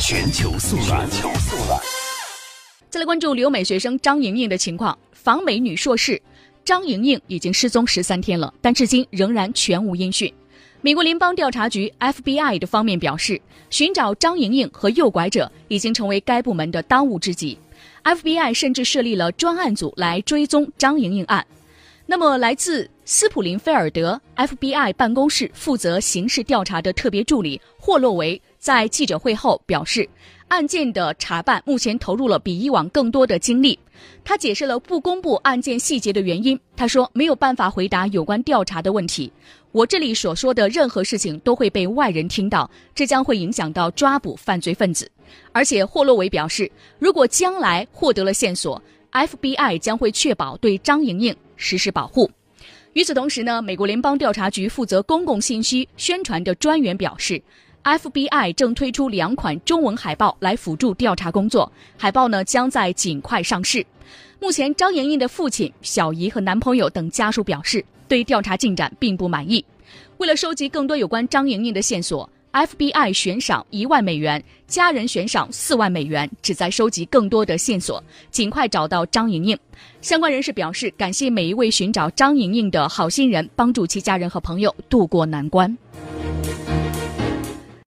全球速览。全球速览。再来关注留美学生张莹莹的情况。访美女硕士张莹莹已经失踪十三天了，但至今仍然全无音讯。美国联邦调查局 FBI 的方面表示，寻找张莹莹和诱拐者已经成为该部门的当务之急。FBI 甚至设立了专案组来追踪张莹莹案。那么，来自斯普林菲尔德 FBI 办公室负责刑事调查的特别助理霍洛维在记者会后表示，案件的查办目前投入了比以往更多的精力。他解释了不公布案件细节的原因。他说：“没有办法回答有关调查的问题。我这里所说的任何事情都会被外人听到，这将会影响到抓捕犯罪分子。”而且，霍洛维表示，如果将来获得了线索，FBI 将会确保对张莹莹。实施保护。与此同时呢，美国联邦调查局负责公共信息宣传的专员表示，FBI 正推出两款中文海报来辅助调查工作。海报呢将在尽快上市。目前，张莹莹的父亲、小姨和男朋友等家属表示，对调查进展并不满意。为了收集更多有关张莹莹的线索。FBI 悬赏一万美元，家人悬赏四万美元，旨在收集更多的线索，尽快找到张莹莹。相关人士表示，感谢每一位寻找张莹莹的好心人，帮助其家人和朋友渡过难关。